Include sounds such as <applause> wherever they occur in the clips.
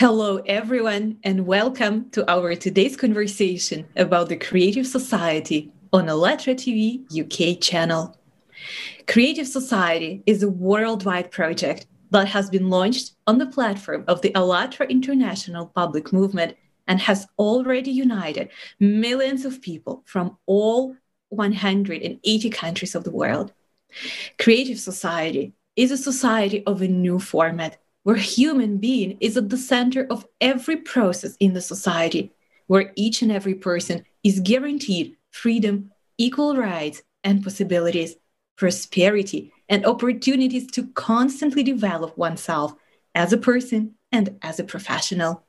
Hello, everyone, and welcome to our today's conversation about the Creative Society on Allatra TV UK channel. Creative Society is a worldwide project that has been launched on the platform of the Allatra International Public Movement and has already united millions of people from all 180 countries of the world. Creative Society is a society of a new format where human being is at the center of every process in the society, where each and every person is guaranteed freedom, equal rights and possibilities, prosperity, and opportunities to constantly develop oneself as a person and as a professional.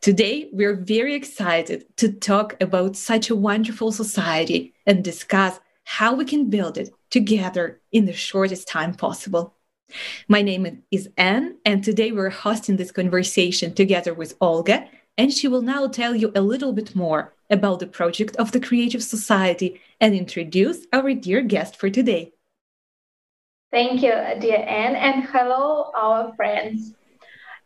Today, we're very excited to talk about such a wonderful society and discuss how we can build it together in the shortest time possible. My name is Anne, and today we're hosting this conversation together with Olga, and she will now tell you a little bit more about the project of the Creative Society and introduce our dear guest for today. Thank you, dear Anne, and hello, our friends.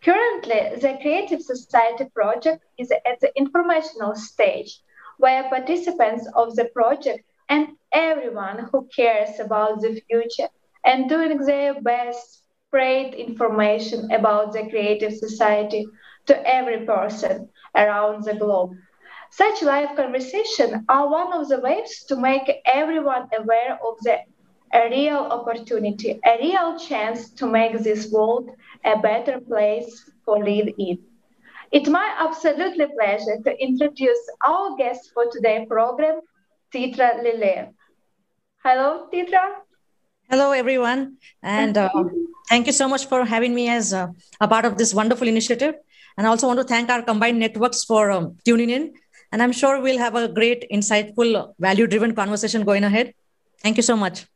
Currently, the Creative Society project is at the informational stage where participants of the project and everyone who cares about the future and doing their best spread information about the Creative Society to every person around the globe. Such live conversations are one of the ways to make everyone aware of the a real opportunity, a real chance to make this world a better place for live in. It's my absolutely pleasure to introduce our guest for today's program, Chitra Lele. Hello, Chitra. Hello, everyone. And uh, thank you so much for having me as uh, a part of this wonderful initiative. And I also want to thank our combined networks for um, tuning in. And I'm sure we'll have a great, insightful, value driven conversation going ahead. Thank you so much.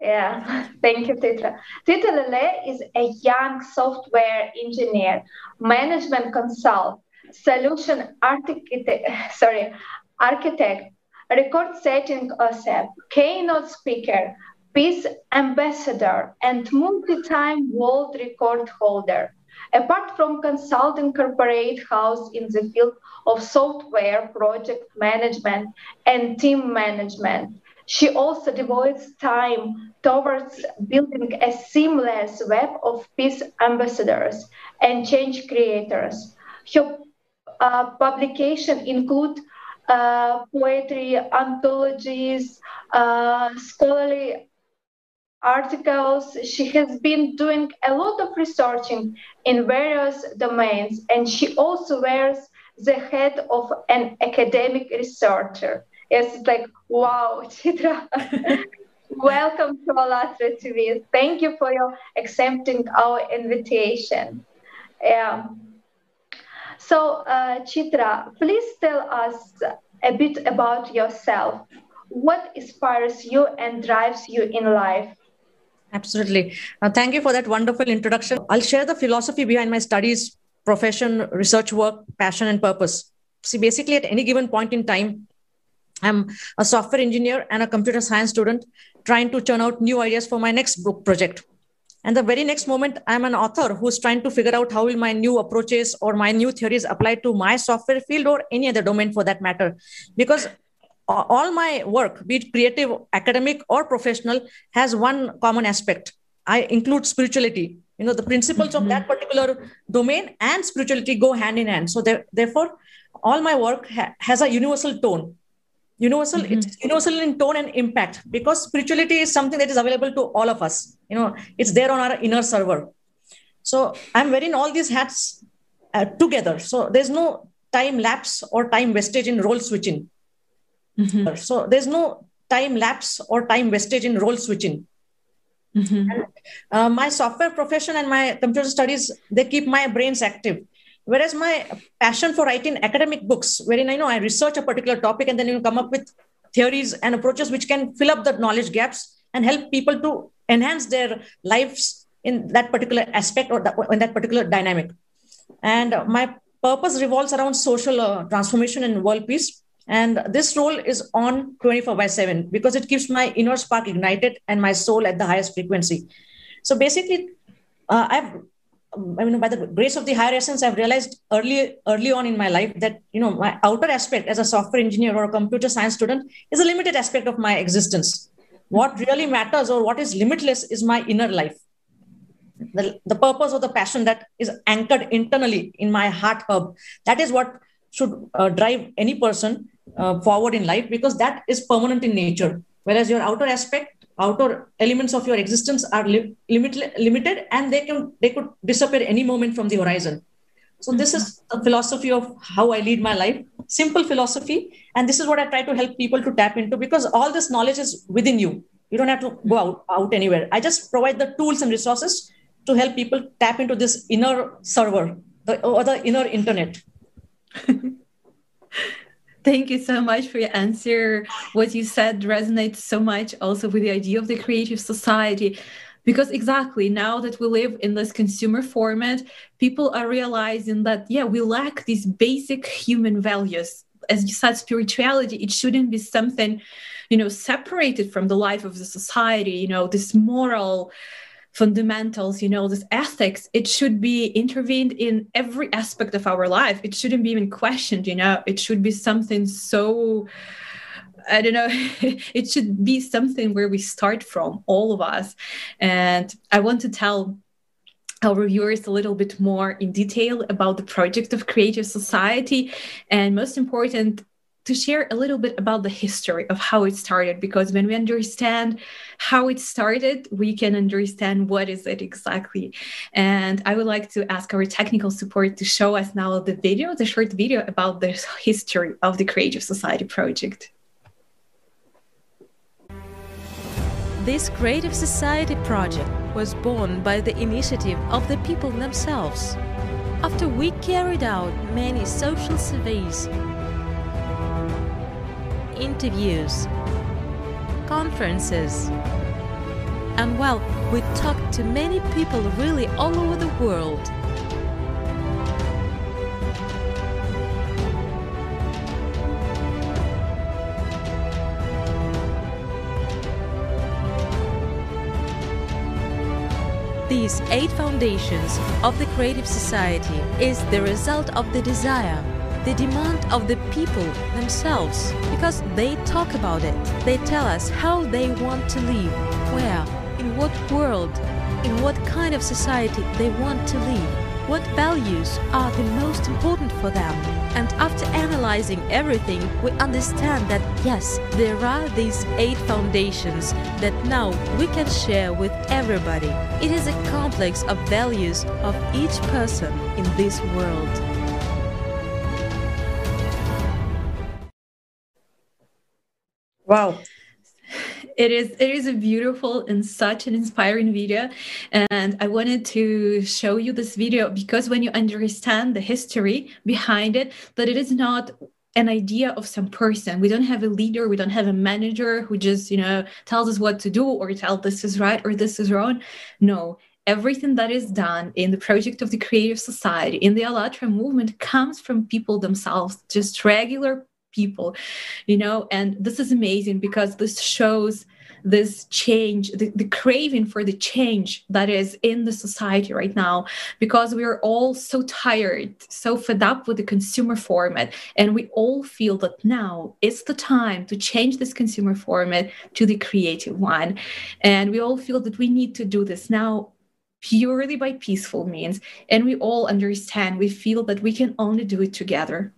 Yeah, <laughs> thank you, Chitra. Chitra Lele is a young software engineer, management consult, solution architect, <laughs> sorry, architect, record-setting OSEP, keynote speaker, peace ambassador, and multi-time world record holder. Apart from consulting corporate house in the field of software project management and team management, she also devotes time towards building a seamless web of peace ambassadors and change creators. Her uh, publication include uh, poetry, anthologies, uh, scholarly articles. She has been doing a lot of researching in various domains, and she also wears the head of an academic researcher. Yes, it's like, wow, <laughs> Chitra. <laughs> Welcome to Allatra TV. Thank you for your accepting our invitation. Yeah. So, uh, Chitra, please tell us a bit about yourself. What inspires you and drives you in life? Absolutely. Uh, thank you for that wonderful introduction. I'll share the philosophy behind my studies, profession, research work, passion, and purpose. See, basically, at any given point in time, I'm a software engineer and a computer science student trying to churn out new ideas for my next book project. And the very next moment, I'm an author who's trying to figure out how will my new approaches or my new theories apply to my software field or any other domain for that matter. Because all my work, be it creative, academic, or professional, has one common aspect. I include spirituality. You know, the principles mm-hmm. of that particular domain and spirituality go hand in hand. So, therefore, all my work ha- has a universal tone universal mm-hmm. it's universal in tone and impact because spirituality is something that is available to all of us you know it's there on our inner server so i'm wearing all these hats uh, together so there's no time lapse or time wastage in role switching mm-hmm. so there's no time lapse or time wastage in role switching mm-hmm. and, uh, my software profession and my computer studies they keep my brains active Whereas my passion for writing academic books, wherein I know I research a particular topic and then you come up with theories and approaches which can fill up the knowledge gaps and help people to enhance their lives in that particular aspect or that, in that particular dynamic. And my purpose revolves around social uh, transformation and world peace. And this role is on 24 by 7 because it keeps my inner spark ignited and my soul at the highest frequency. So basically, uh, I've I mean, by the grace of the higher essence, I've realized early, early on in my life that you know my outer aspect as a software engineer or a computer science student is a limited aspect of my existence. What really matters or what is limitless is my inner life. The, the purpose or the passion that is anchored internally in my heart hub. That is what should uh, drive any person uh, forward in life because that is permanent in nature. Whereas your outer aspect outer elements of your existence are li- limit- limited and they can they could disappear any moment from the horizon. So this is a philosophy of how i lead my life. Simple philosophy. And this is what i try to help people to tap into because all this knowledge is within you. You don't have to go out, out anywhere. I just provide the tools and resources to help people tap into this inner server the, or the inner internet <laughs> Thank you so much for your answer. What you said resonates so much also with the idea of the creative society. Because exactly now that we live in this consumer format, people are realizing that, yeah, we lack these basic human values. As you said, spirituality, it shouldn't be something, you know, separated from the life of the society, you know, this moral fundamentals you know this ethics it should be intervened in every aspect of our life it shouldn't be even questioned you know it should be something so I don't know, <laughs> it should be something where we start from, all of us. And I want to tell our viewers a little bit more in detail about the project of Creative Society. And most important, to share a little bit about the history of how it started because when we understand how it started we can understand what is it exactly and i would like to ask our technical support to show us now the video the short video about the history of the creative society project This Creative Society project was born by the initiative of the people themselves. After we carried out many social surveys interviews, conferences. And well, we talked to many people really all over the world. These eight foundations of the Creative Society is the result of the desire the demand of the people themselves because they talk about it. They tell us how they want to live, where, in what world, in what kind of society they want to live, what values are the most important for them. And after analyzing everything, we understand that yes, there are these eight foundations that now we can share with everybody. It is a complex of values of each person in this world. Wow. It is it is a beautiful and such an inspiring video and I wanted to show you this video because when you understand the history behind it that it is not an idea of some person. We don't have a leader, we don't have a manager who just, you know, tells us what to do or tell this is right or this is wrong. No, everything that is done in the project of the creative society in the allatra movement comes from people themselves just regular people you know? And this is amazing because this shows this change the, the, craving for the change that is in the society right now because we are all so tired so fed up with the consumer format. And we all feel that now is the time to change this consumer format to the creative one. And we all feel that we need to do this now purely by peaceful means. And we all understand we feel that we can only do it together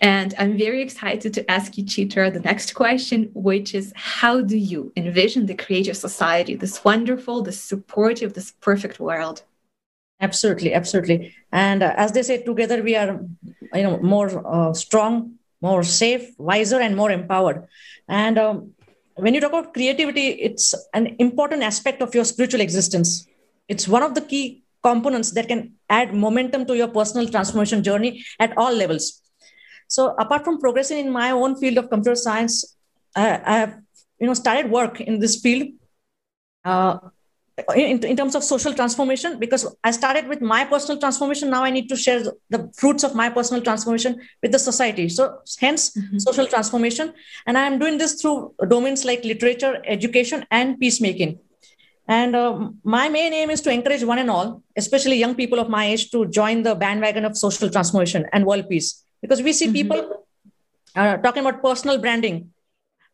and I'm very excited to ask you, Chitra, the next question, which is how do you envision the creative society, this wonderful, this supportive, this perfect world? Absolutely, absolutely. And uh, as they say, together we are, you know, more uh, strong, more safe, wiser, and more empowered. And um, when you talk about creativity, it's an important aspect of your spiritual existence. It's one of the key components that can add momentum to your personal transformation journey at all levels so apart from progressing in my own field of computer science, I, I have you know started work in this field. Uh, in, in terms of social transformation because i started with my personal transformation now i need to share the fruits of my personal transformation with the society so hence mm-hmm. social transformation and i am doing this through domains like literature education and peacemaking And uh, my main aim is to encourage one and all, especially young people of my age, to join the bandwagon of social transformation and world peace. Because we see mm-hmm. people uh, talking about personal branding,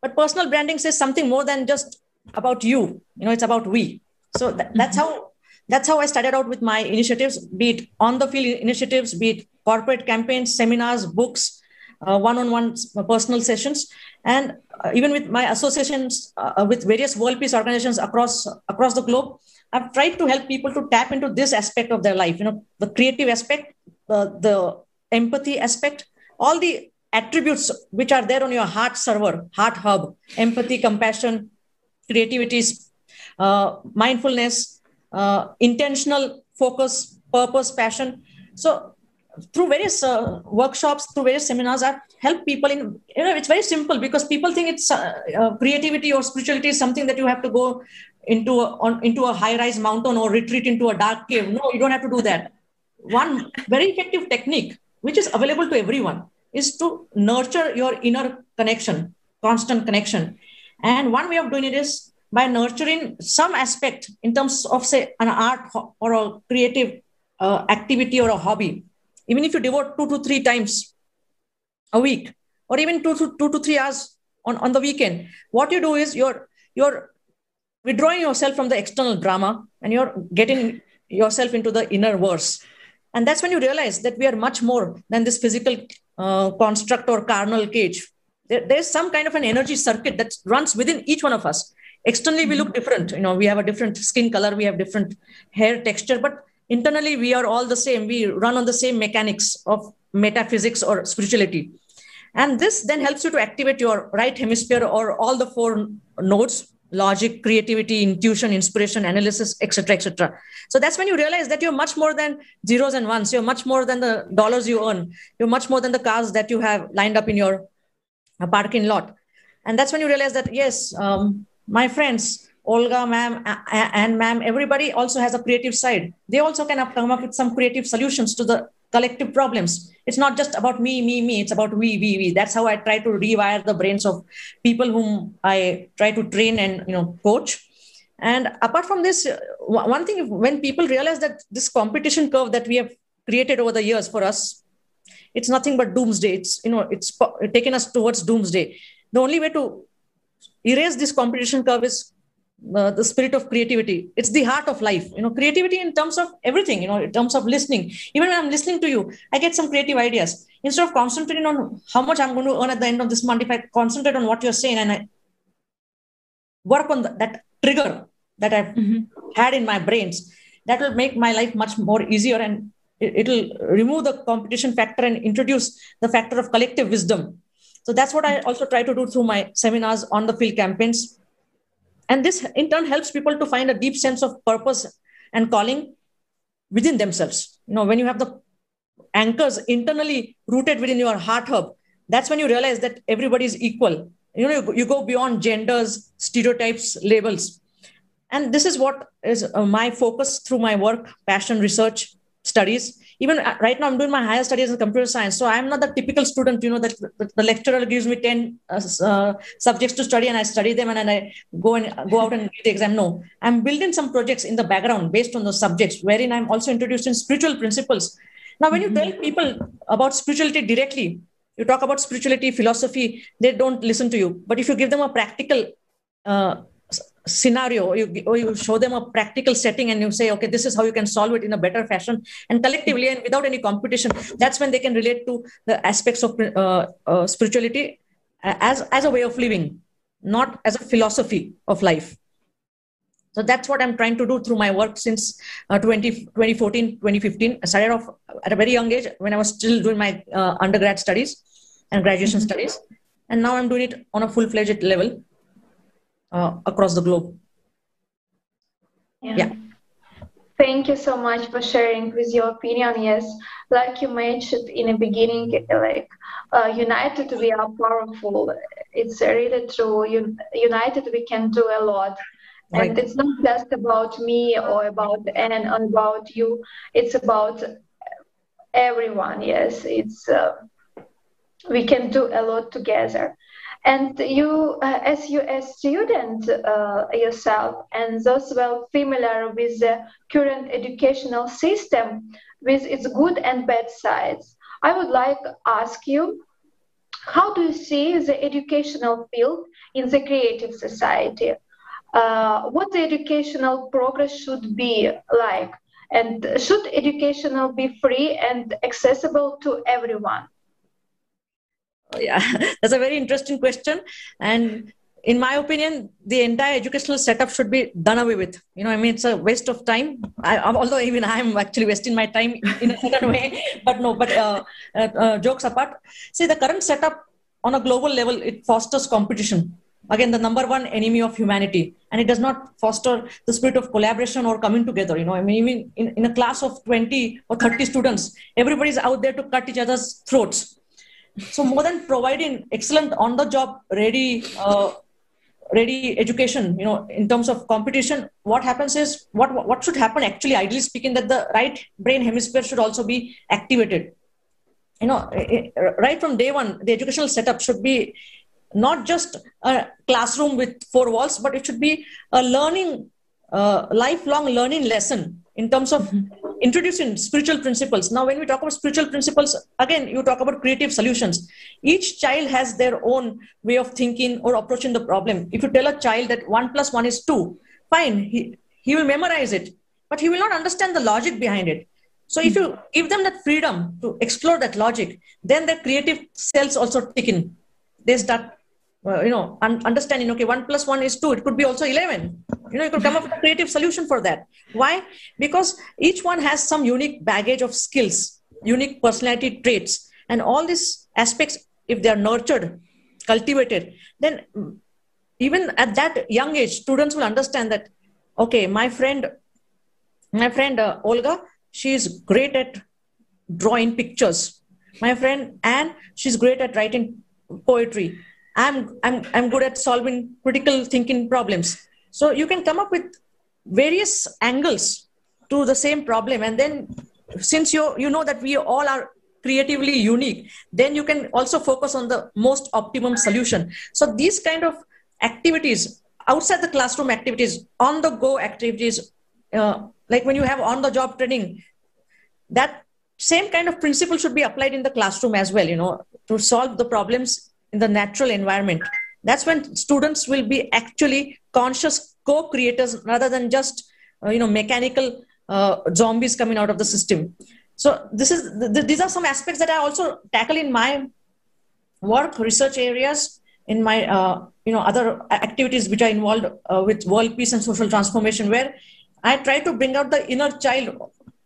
but personal branding says something more than just about you. You know, it's about we. So th- mm-hmm. that's how that's how I started out with my initiatives, be it on the field initiatives, be it corporate campaigns, seminars, books, uh, one-on-one personal sessions and uh, even with my associations uh, with various world peace organizations across across the globe i've tried to help people to tap into this aspect of their life you know the creative aspect the empathy aspect all the attributes which are there on your heart server heart hub empathy compassion creativity uh, mindfulness uh, intentional focus purpose passion so through various uh, workshops, through various seminars, I've helped people in, you know, it's very simple because people think it's uh, uh, creativity or spirituality is something that you have to go into a, on, into a high rise mountain or retreat into a dark cave. No, you don't have to do that. One very effective technique, which is available to everyone, is to nurture your inner connection, constant connection. And one way of doing it is by nurturing some aspect in terms of, say, an art or a creative uh, activity or a hobby even if you devote two to three times a week or even two to two to three hours on, on the weekend what you do is you're you're withdrawing yourself from the external drama and you're getting yourself into the inner verse and that's when you realize that we are much more than this physical uh, construct or carnal cage. There, there's some kind of an energy circuit that runs within each one of us. Externally we look different. You know we have a different skin color we have different hair texture but internally we are all the same. We run on the same mechanics of metaphysics or spirituality. And this then helps you to activate your right hemisphere or all the four nodes logic creativity intuition inspiration analysis etc etc so that's when you realize that you're much more than zeros and ones. You're much more than the dollars you earn. You're much more than the cars that you have lined up in your parking lot. And that's when you realize that yes um, my friends Olga, ma'am, and ma'am, everybody also has a creative side. They also can come up with some creative solutions to the collective problems. It's not just about me, me, me. It's about we, we, we. That's how I try to rewire the brains of people whom I try to train and you know coach. And apart from this, uh, one thing when people realize that this competition curve that we have created over the years for us, it's nothing but doomsday. It's you know it's taken us towards doomsday. The only way to erase this competition curve is uh, the spirit of creativity. It's the heart of life. You know creativity in terms of everything you know in terms of listening. Even when i'm listening to you i get some creative ideas. Instead of concentrating on how much i'm going to earn at the end of this month if i concentrate on what you're saying and i work on the, that trigger that i've mm-hmm. had in my brains that will make my life much more easier and it, will remove the competition factor and introduce the factor of collective wisdom. So that's what i also try to do through my seminars on the field campaigns and this in turn helps people to find a deep sense of purpose and calling within themselves. You know, when you have the anchors internally rooted within your heart hub, that's when you realize that everybody is equal. You know, you, go beyond genders, stereotypes, labels. And this is what is uh, my focus through my work, passion, research, studies. Even uh, right now i'm doing my higher studies in computer science so i'm not the typical student you know that the lecturer gives me 10 uh, uh, subjects to study and i study them and then i go and go out and get the exam. No i'm building some projects in the background based on those subjects wherein i'm also introducing spiritual principles. Now when you tell mm-hmm. people about spirituality directly you talk about spirituality philosophy they don't listen to you. But if you give them a practical uh, scenario you, or you show them a practical setting and you say okay this is how you can solve it in a better fashion and collectively and without any competition that's when they can relate to the aspects of uh, uh, spirituality as as a way of living not as a philosophy of life. So that's what i'm trying to do through my work since uh, 20, 2014 2015 i started off at a very young age when i was still doing my uh, undergrad studies and graduation mm-hmm. studies. And now i'm doing it on a full-fledged level uh, across the globe. Yeah. yeah. Thank you so much for sharing with your opinion. Yes, like you mentioned in the beginning, like uh, united we are powerful. It's really true. united we can do a lot. Right. And it's not just about me or about Anne or about you. It's about everyone. Yes, it's uh, we can do a lot together. And you, uh, as you a student uh, yourself, and those well familiar with the current educational system, with its good and bad sides, I would like to ask you, how do you see the educational field in the creative society? Uh, what the educational progress should be like? And should educational be free and accessible to everyone? Yeah. <laughs> That's a very interesting question. And in my opinion the entire educational setup should be done away with. You know i mean it's a waste of time. I, although even <laughs> i'm actually wasting my time in a certain way <laughs> but no but uh, uh, uh, jokes apart. See the current setup on a global level it fosters competition. Again the number one enemy of humanity. And it does not foster the spirit of collaboration or coming together you know. I mean even in, in a class of 20 or 30 students everybody's out there to cut each other's throats so more than providing excellent on the job ready uh, ready education you know in terms of competition what happens is what what should happen actually ideally speaking that the right brain hemisphere should also be activated. You know right from day one the educational setup should be not just a classroom with four walls but it should be a learning uh, lifelong learning lesson in terms of mm-hmm introducing spiritual principles. Now, when we talk about spiritual principles, again, you talk about creative solutions. Each child has their own way of thinking or approaching the problem. If you tell a child that one plus one is two, fine, he, he will memorize it, but he will not understand the logic behind it. So, if you give them that freedom to explore that logic, then their creative cells also tick in. They start uh, you know, un- understanding, okay, one plus one is two, it could be also 11. You know, you could come up with a creative solution for that. Why? Because each one has some unique baggage of skills, unique personality traits, and all these aspects, if they are nurtured, cultivated, then even at that young age, students will understand that, okay, my friend, my friend uh, Olga, she is great at drawing pictures. My friend Anne, she's great at writing poetry I'm, I'm, I'm good at solving critical thinking problems. So you can come up with various angles to the same problem. And then since you, you know that we all are creatively unique, then you can also focus on the most optimum solution. So these kind of activities, outside the classroom activities, on the go activities, uh, like when you have on the job training, that same kind of principle should be applied in the classroom as well, you know, to solve the problems in the natural environment that's when students will be actually conscious co-creators rather than just uh, you know mechanical uh, zombies coming out of the system. So this is th- these are some aspects that i also tackle in my work research areas in my uh, you know other activities which are involved uh, with world peace and social transformation where i try to bring out the inner child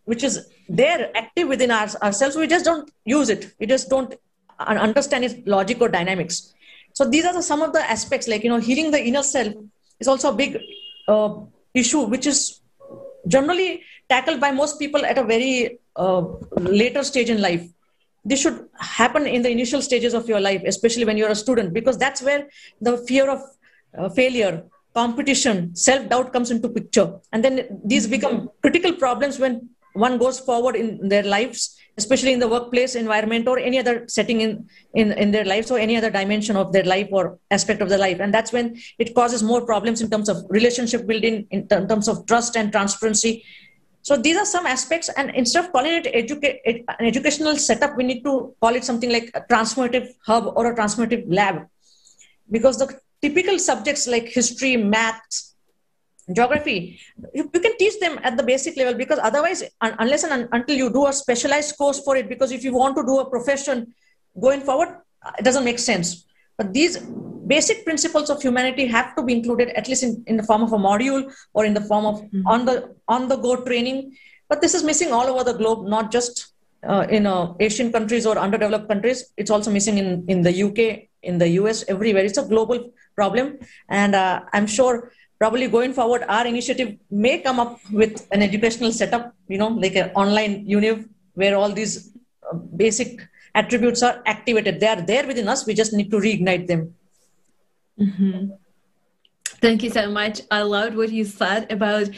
which is there active within our, ourselves. We just don't use it. We just don't understand its logic or dynamics. So these are the, some of the aspects like, you know, healing the inner self is also a big uh, issue, which is generally tackled by most people at a very uh, later stage in life. This should happen in the initial stages of your life, especially when you're a student, because that's where the fear of uh, failure, competition, self-doubt comes into picture. And then these become critical problems when one goes forward in their lives especially in the workplace environment or any other setting in, in, in their lives or any other dimension of their life or aspect of their life. And that's when it causes more problems in terms of relationship building, in terms of trust and transparency. So these are some aspects. And instead of calling it educa- an educational setup, we need to call it something like a transformative hub or a transformative lab. Because the typical subjects like history, maths, geography. You, you, can teach them at the basic level because otherwise un- unless and un- until you do a specialized course for it because if you want to do a profession going forward it doesn't make sense. But these basic principles of humanity have to be included at least in, in the form of a module or in the form of mm-hmm. on the on the go training. But this is missing all over the globe not just uh, in uh, asian countries or underdeveloped countries. It's also missing in in the uk in the us everywhere. It's a global problem. And uh, i'm sure probably going forward, our initiative may come up with an educational setup, you know, like an online univ where all these uh, basic attributes are activated. They are there within us. We just need to reignite them. Mm-hmm. Thank you so much. I loved what you said about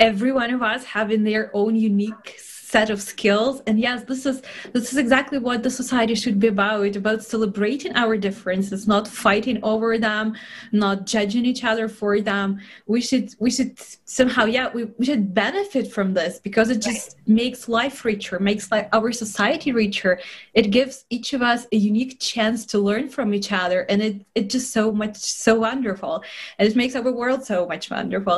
every one of us having their own unique set of skills. And yes this is this is exactly what the society should be about. About celebrating our differences not fighting over them not judging each other for them. We should we should somehow yeah we, we should benefit from this because it just right. makes life richer makes like our society richer. It gives each of us a unique chance to learn from each other. And it it just so much so wonderful. And it makes our world so much wonderful.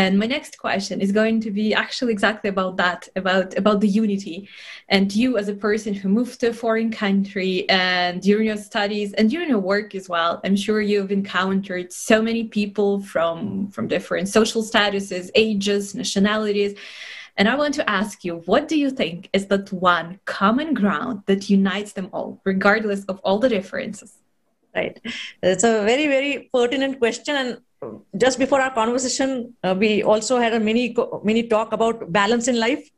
And my next question is going to be actually exactly about that about about the unity and you as a person who moved to a foreign country and during your studies and during your work as well i'm sure you've encountered so many people from from different social statuses ages nationalities and I want to ask you, what do you think is that one common ground that unites them all, regardless of all the differences? Right. It's a very, very pertinent question. And just before our conversation, uh, we also had a mini mini talk about balance in life.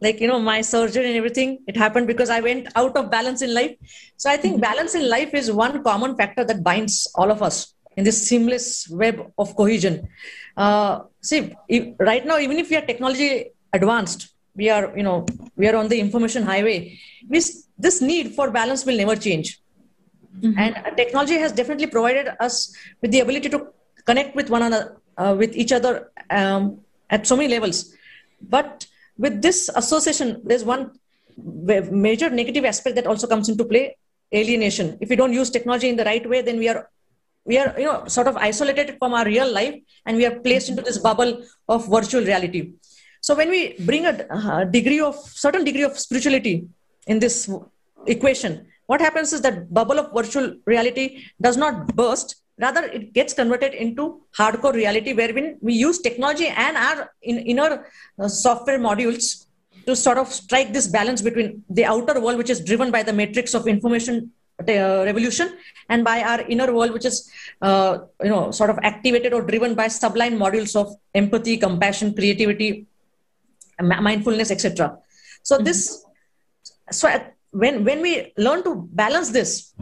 Like you know, my surgery and everything, it happened because I went out of balance in life. So I think mm-hmm. balance in life is one common factor that binds all of us in this seamless web of cohesion. Uh, see, if, right now, even if we are technology advanced, we are you know we are on the information highway. This this need for balance will never change. Mm-hmm. And technology has definitely provided us with the ability to connect with one another, uh, with each other um, at so many levels. But with this association, there's one major negative aspect that also comes into play: alienation. If we don't use technology in the right way, then we are we are you know sort of isolated from our real life, and we are placed into this bubble of virtual reality. So when we bring a, degree of certain degree of spirituality in this equation, what happens is that bubble of virtual reality does not burst rather it gets converted into hardcore reality wherein we use technology and our in, inner uh, software modules to sort of strike this balance between the outer world which is driven by the matrix of information uh, revolution and by our inner world which is uh, you know sort of activated or driven by sublime modules of empathy compassion creativity mindfulness etc so mm-hmm. this so when when we learn to balance this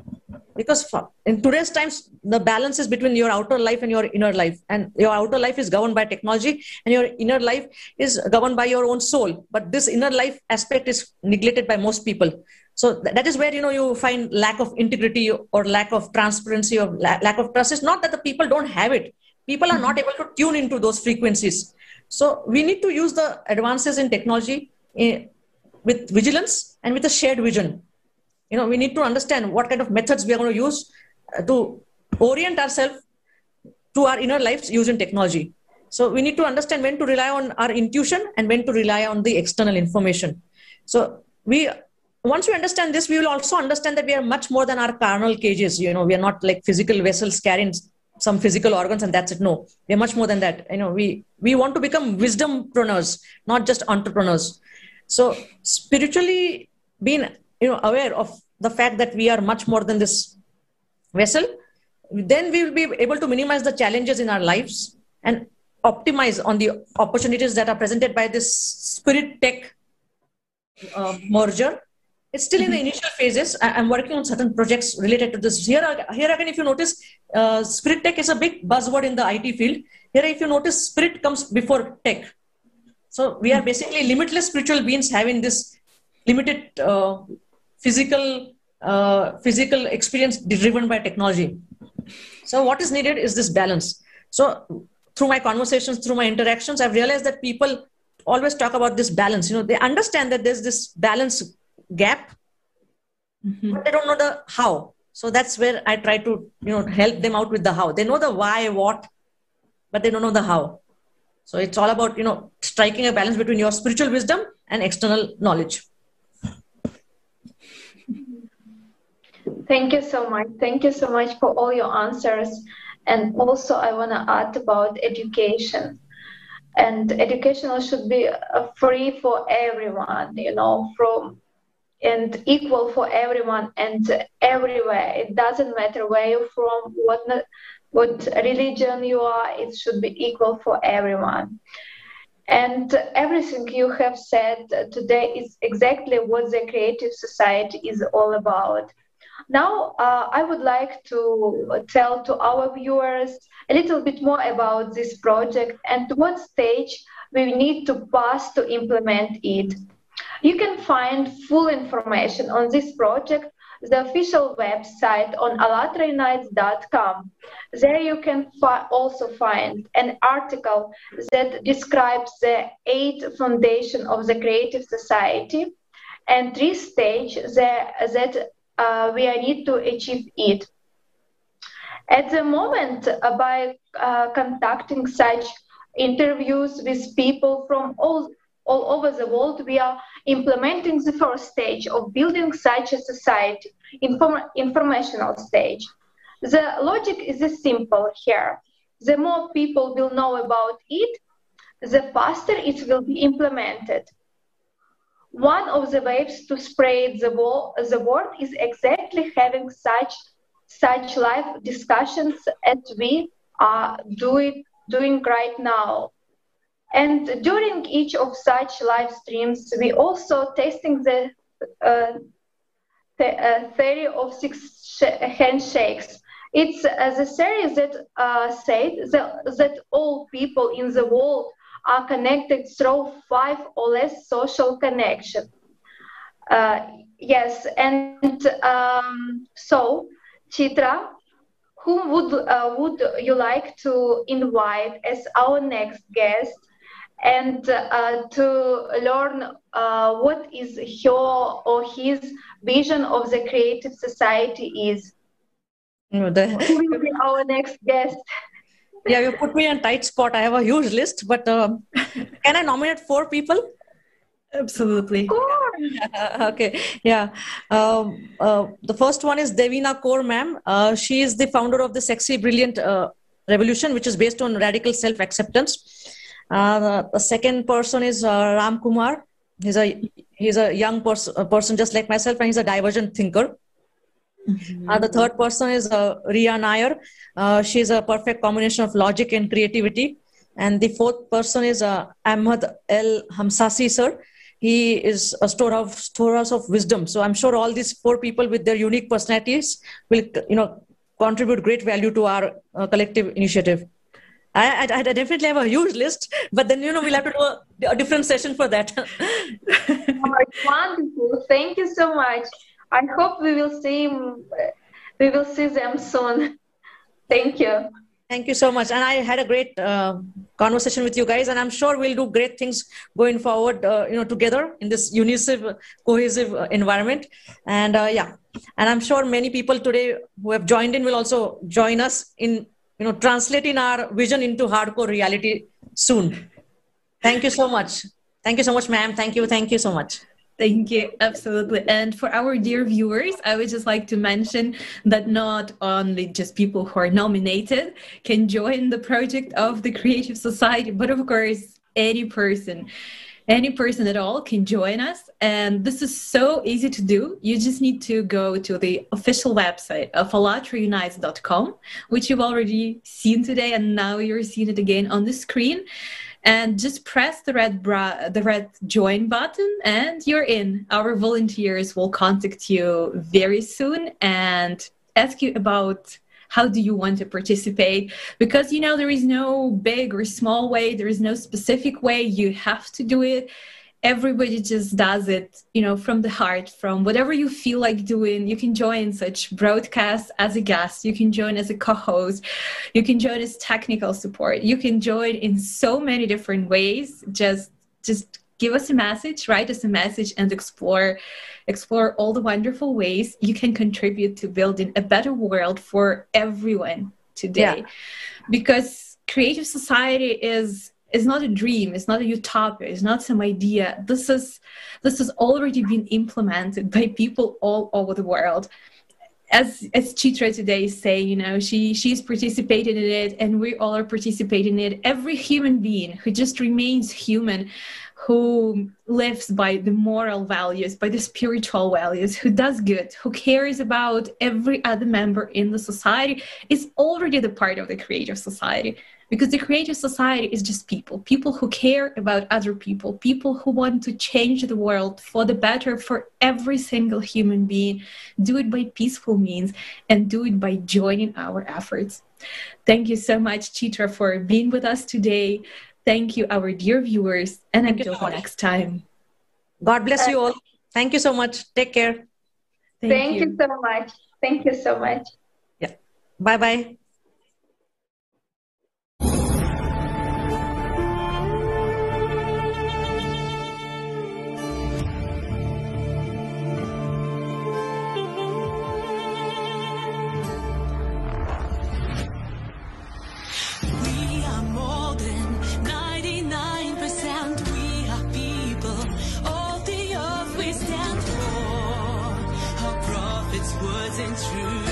because in today's times the balance is between your outer life and your inner life. And your outer life is governed by technology and your inner life is governed by your own soul. But this inner life aspect is neglected by most people. So that is where you know you find lack of integrity or lack of transparency or lack of trust. It's not that the people don't have it. People are not able to tune into those frequencies. So we need to use the advances in technology eh, with vigilance and with a shared vision you know we need to understand what kind of methods we are going to use uh, to orient ourselves to our inner lives using technology. So we need to understand when to rely on our intuition and when to rely on the external information. So we once we understand this we will also understand that we are much more than our carnal cages. You know we are not like physical vessels carrying some physical organs and that's it. No we are much more than that. You know we we want to become wisdom wisdompreneurs not just entrepreneurs. So spiritually being you know aware of the fact that we are much more than this vessel then we will be able to minimize the challenges in our lives and optimize on the opportunities that are presented by this spirit tech uh, merger. It's still in the initial phases. I, am working on certain projects related to this. Here here again if you notice uh, spirit tech is a big buzzword in the it field. Here if you notice spirit comes before tech. So we are basically limitless spiritual beings having this limited uh, physical uh, physical experience driven by technology. So what is needed is this balance. So through my conversations through my interactions i've realized that people always talk about this balance. You know they understand that there's this balance gap mm-hmm. but they don't know the how. So that's where i try to you know help them out with the how. They know the why what but they don't know the how. So it's all about you know striking a balance between your spiritual wisdom and external knowledge Thank you so much. Thank you so much for all your answers. And also, I want to add about education. And education should be uh, free for everyone, you know, from and equal for everyone and everywhere. It doesn't matter where you're from, what what religion you are. It should be equal for everyone. And everything you have said today is exactly what the creative society is all about. Now, uh, I would like to tell to our viewers a little bit more about this project and what stage we need to pass to implement it. You can find full information on this project the official website on allatraunites.com. There you can fi- also find an article that describes the eight foundation of the Creative Society and three stages that, that uh, we need to achieve it. At the moment, uh, by uh, conducting such interviews with people from all all over the world, we are implementing the first stage of building such a society, inform- informational stage. The logic is simple here. The more people will know about it, the faster it will be implemented. One of the ways to spread the, wo- the word is exactly having such such live discussions as we are doing doing right now and during each of such live streams, we also testing the, uh, the uh, theory of six handshakes. It's uh, the theory that uh, said that, that all people in the world are connected through five or less social connections. Uh, yes, and um, so Chitra, whom would uh, would you like to invite as our next guest and uh, to learn uh, what is her or his vision of the creative society is. Who will be our next guest? Yeah, you put me in a tight spot. I have a huge list, but um, <laughs> can I nominate four people? Absolutely. <laughs> okay, yeah. Um, uh, the first one is Devina Kaur, ma'am. Uh, she is the founder of the Sexy Brilliant uh, Revolution, which is based on radical self acceptance. Uh, the second person is uh, Ram Kumar. He's a he's a young pers- person just like myself, and he's a divergent thinker. Mm-hmm. Uh, the third person is uh, Ria Nair. Uh, she's a perfect combination of logic and creativity. And the fourth person is uh, Ahmad El Hamsasi, sir. He is a storehouse, storehouse of wisdom. So I'm sure all these four people with their unique personalities will, you know, contribute great value to our uh, collective initiative. I, I, I, definitely have a huge list, but then you know we'll have to do a, a different session for that. <laughs> oh, wonderful! Thank you so much. I hope we will see we will see them soon. Thank you. Thank you so much. And I had a great uh, conversation with you guys, and I'm sure we'll do great things going forward. Uh, you know, together in this unisive, cohesive uh, environment. And uh, yeah, and I'm sure many people today who have joined in will also join us in you know translating our vision into hardcore reality soon thank you so much thank you so much ma'am thank you thank you so much Thank you. Absolutely. And for our dear viewers, I would just like to mention that not only just people who are nominated can join the project of the Creative Society, but of course, any person any person at all can join us. And this is so easy to do. You just need to go to the official website of allatraunites.com, which you've already seen today, and now you're seeing it again on the screen. And just press the red bra- the red join button, and you're in. Our volunteers will contact you very soon and ask you about how do you want to participate because you know there is no big or small way there is no specific way you have to do it everybody just does it you know from the heart from whatever you feel like doing. You can join such broadcasts as a guest. You can join as a co-host. You can join as technical support. You can join in so many different ways. Just just give us a message write us a message and explore explore all the wonderful ways you can contribute to building a better world for everyone today. Yeah. because creative society is is not a dream it's not a utopia it's not some idea this is this has already been implemented by people all over the world as as Chitra today say, you know, she she's participated in it, and we all are participating in it. Every human being who just remains human who lives by the moral values, by the spiritual values, who does good, who cares about every other member in the society, is already the part of the creative society. Because the creative society is just people, people who care about other people, people who want to change the world for the better for every single human being, do it by peaceful means, and do it by joining our efforts. Thank you so much, Chitra, for being with us today. Thank you, our dear viewers, and until next time. God bless you all. Thank you so much. Take care. Thank, Thank you. you so much. Thank you so much. Yeah. Bye bye. United,